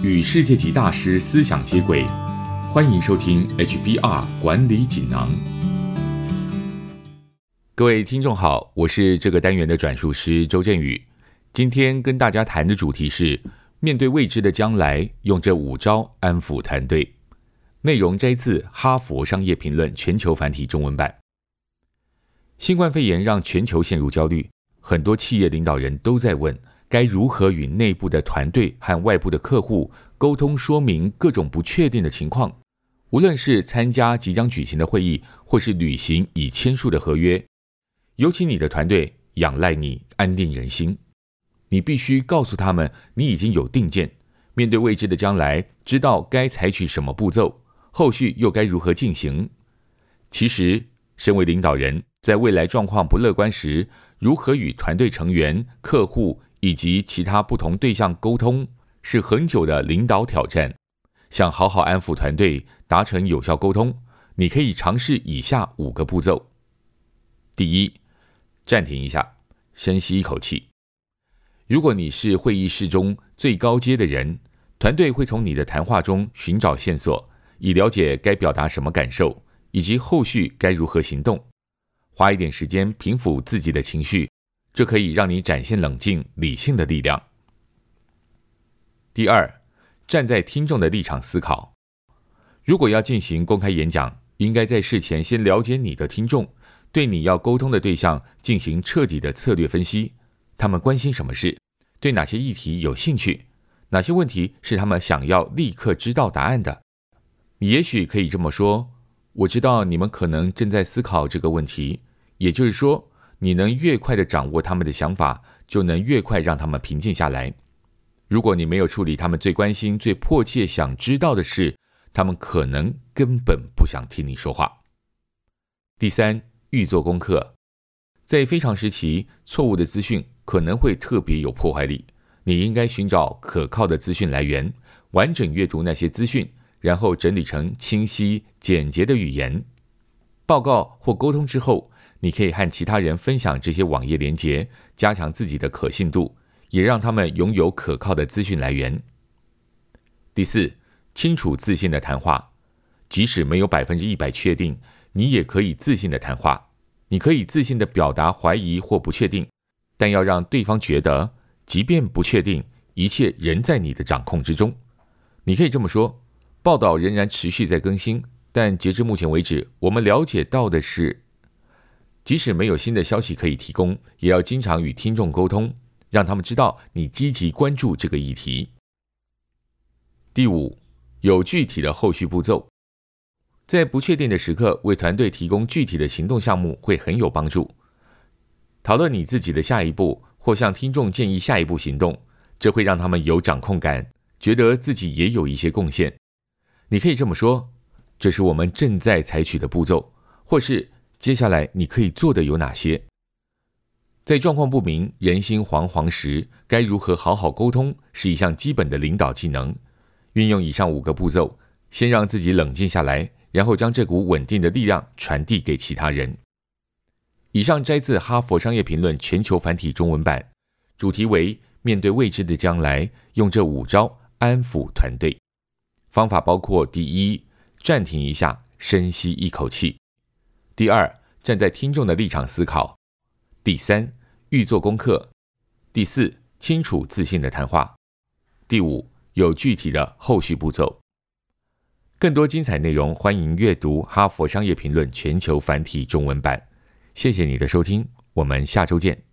与世界级大师思想接轨，欢迎收听 HBR 管理锦囊。各位听众好，我是这个单元的转述师周振宇。今天跟大家谈的主题是面对未知的将来，用这五招安抚团队。内容摘自《哈佛商业评论》全球繁体中文版。新冠肺炎让全球陷入焦虑，很多企业领导人都在问。该如何与内部的团队和外部的客户沟通，说明各种不确定的情况？无论是参加即将举行的会议，或是履行已签署的合约，尤其你的团队仰赖你安定人心，你必须告诉他们你已经有定见，面对未知的将来，知道该采取什么步骤，后续又该如何进行。其实，身为领导人，在未来状况不乐观时，如何与团队成员、客户？以及其他不同对象沟通是很久的领导挑战。想好好安抚团队，达成有效沟通，你可以尝试以下五个步骤：第一，暂停一下，深吸一口气。如果你是会议室中最高阶的人，团队会从你的谈话中寻找线索，以了解该表达什么感受，以及后续该如何行动。花一点时间平复自己的情绪。这可以让你展现冷静、理性的力量。第二，站在听众的立场思考。如果要进行公开演讲，应该在事前先了解你的听众，对你要沟通的对象进行彻底的策略分析。他们关心什么事？对哪些议题有兴趣？哪些问题是他们想要立刻知道答案的？你也许可以这么说：“我知道你们可能正在思考这个问题。”也就是说。你能越快的掌握他们的想法，就能越快让他们平静下来。如果你没有处理他们最关心、最迫切想知道的事，他们可能根本不想听你说话。第三，预做功课。在非常时期，错误的资讯可能会特别有破坏力。你应该寻找可靠的资讯来源，完整阅读那些资讯，然后整理成清晰简洁的语言报告或沟通之后。你可以和其他人分享这些网页连接，加强自己的可信度，也让他们拥有可靠的资讯来源。第四，清楚自信的谈话，即使没有百分之一百确定，你也可以自信的谈话。你可以自信的表达怀疑或不确定，但要让对方觉得，即便不确定，一切仍在你的掌控之中。你可以这么说：报道仍然持续在更新，但截至目前为止，我们了解到的是。即使没有新的消息可以提供，也要经常与听众沟通，让他们知道你积极关注这个议题。第五，有具体的后续步骤，在不确定的时刻为团队提供具体的行动项目会很有帮助。讨论你自己的下一步，或向听众建议下一步行动，这会让他们有掌控感，觉得自己也有一些贡献。你可以这么说：“这是我们正在采取的步骤。”或是。接下来你可以做的有哪些？在状况不明、人心惶惶时，该如何好好沟通，是一项基本的领导技能。运用以上五个步骤，先让自己冷静下来，然后将这股稳定的力量传递给其他人。以上摘自《哈佛商业评论》全球繁体中文版，主题为“面对未知的将来，用这五招安抚团队”。方法包括：第一，暂停一下，深吸一口气。第二，站在听众的立场思考；第三，预做功课；第四，清楚自信的谈话；第五，有具体的后续步骤。更多精彩内容，欢迎阅读《哈佛商业评论》全球繁体中文版。谢谢你的收听，我们下周见。